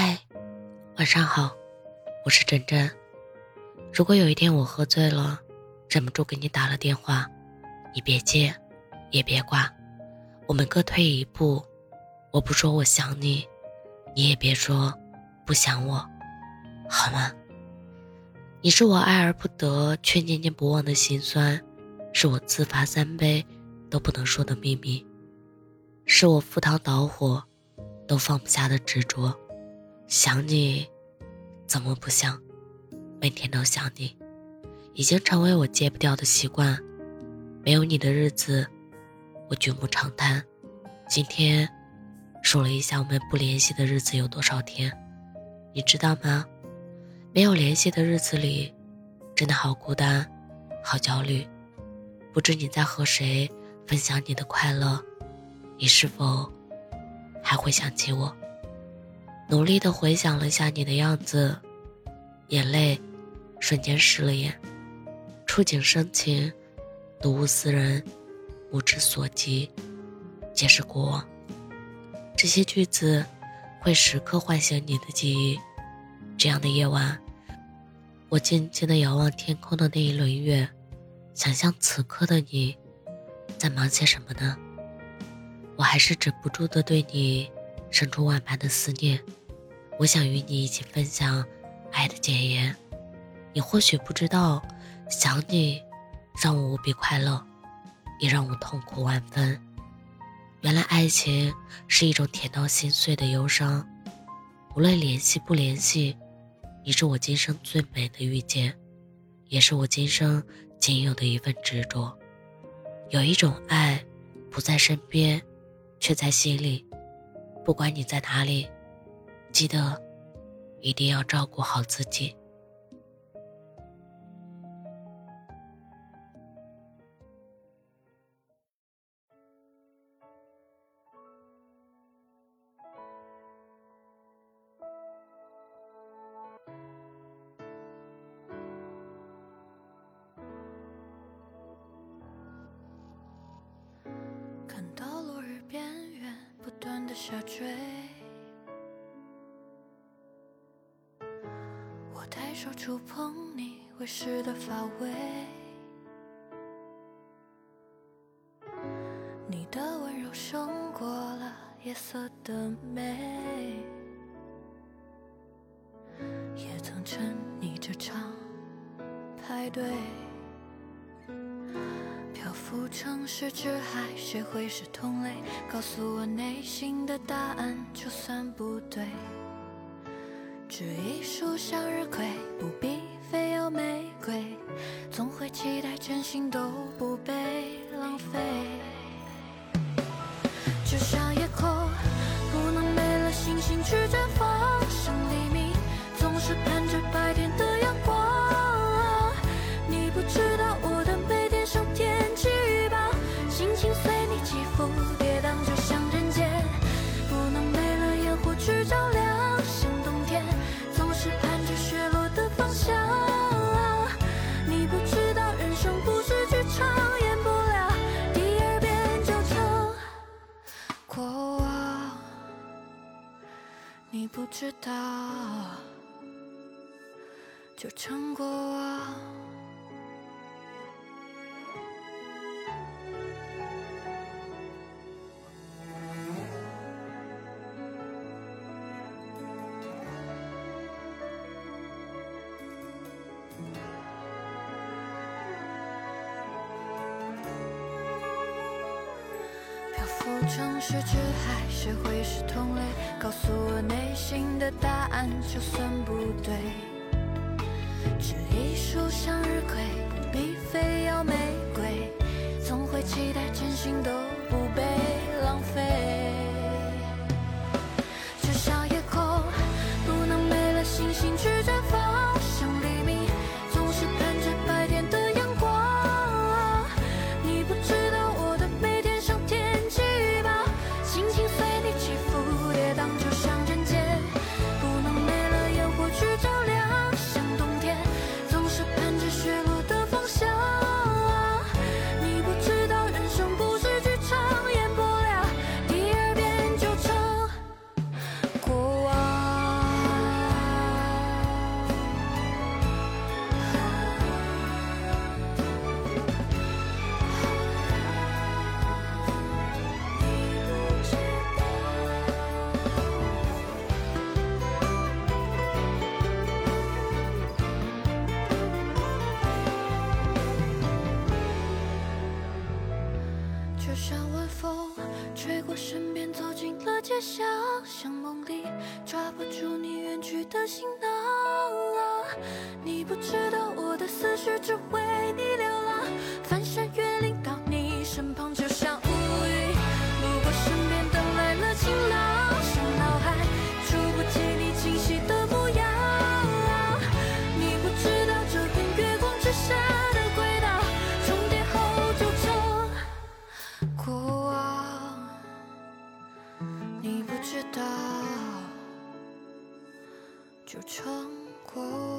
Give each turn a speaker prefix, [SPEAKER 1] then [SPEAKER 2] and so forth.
[SPEAKER 1] 嗨，晚上好，我是真真。如果有一天我喝醉了，忍不住给你打了电话，你别接，也别挂，我们各退一步。我不说我想你，你也别说不想我，好吗？你是我爱而不得却念念不忘的心酸，是我自罚三杯都不能说的秘密，是我赴汤蹈火都放不下的执着。想你，怎么不想？每天都想你，已经成为我戒不掉的习惯。没有你的日子，我举目长叹。今天数了一下，我们不联系的日子有多少天？你知道吗？没有联系的日子里，真的好孤单，好焦虑。不知你在和谁分享你的快乐？你是否还会想起我？努力的回想了下你的样子，眼泪瞬间湿了眼。触景生情，睹物思人，目之所及，皆是过往。这些句子会时刻唤醒你的记忆。这样的夜晚，我静静的遥望天空的那一轮月，想象此刻的你在忙些什么呢？我还是止不住的对你生出万般的思念。我想与你一起分享爱的检验。你或许不知道，想你让我无比快乐，也让我痛苦万分。原来爱情是一种甜到心碎的忧伤。无论联系不联系，你是我今生最美的遇见，也是我今生仅有的一份执着。有一种爱，不在身边，却在心里。不管你在哪里。记得，一定要照顾好自己。
[SPEAKER 2] 看到落日边缘不断的下坠。抬手触碰你未湿的发尾，你的温柔胜过了夜色的美，也曾沉溺这场派对，漂浮城市之海，谁会是同类？告诉我内心的答案，就算不对。这一束向日葵，不必非要玫瑰，总会期待真心都不被浪费。就像夜空，不能没了星星去绽放，过往你不知道就成过往城市之海，谁会是同类？告诉我内心的答案，就算不进了街巷像梦里抓不住你远去的行囊。你不知道我的思绪只为你流浪，过。